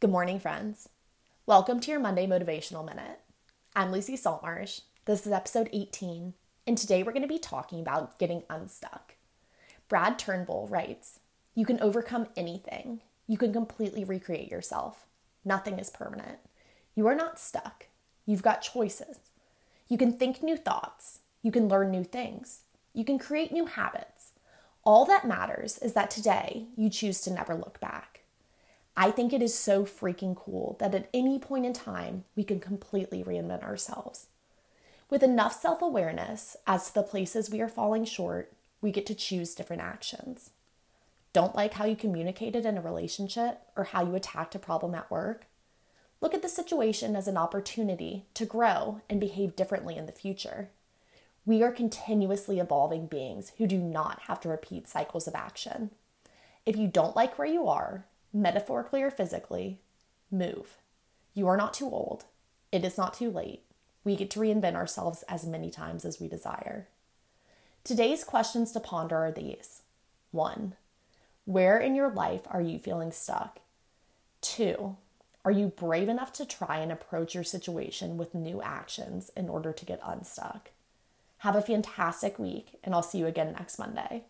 Good morning, friends. Welcome to your Monday Motivational Minute. I'm Lucy Saltmarsh. This is episode 18, and today we're going to be talking about getting unstuck. Brad Turnbull writes You can overcome anything, you can completely recreate yourself. Nothing is permanent. You are not stuck. You've got choices. You can think new thoughts. You can learn new things. You can create new habits. All that matters is that today you choose to never look back. I think it is so freaking cool that at any point in time, we can completely reinvent ourselves. With enough self awareness as to the places we are falling short, we get to choose different actions. Don't like how you communicated in a relationship or how you attacked a problem at work? Look at the situation as an opportunity to grow and behave differently in the future. We are continuously evolving beings who do not have to repeat cycles of action. If you don't like where you are, metaphorically or physically, move. You are not too old. It is not too late. We get to reinvent ourselves as many times as we desire. Today's questions to ponder are these 1. Where in your life are you feeling stuck? 2. Are you brave enough to try and approach your situation with new actions in order to get unstuck? Have a fantastic week, and I'll see you again next Monday.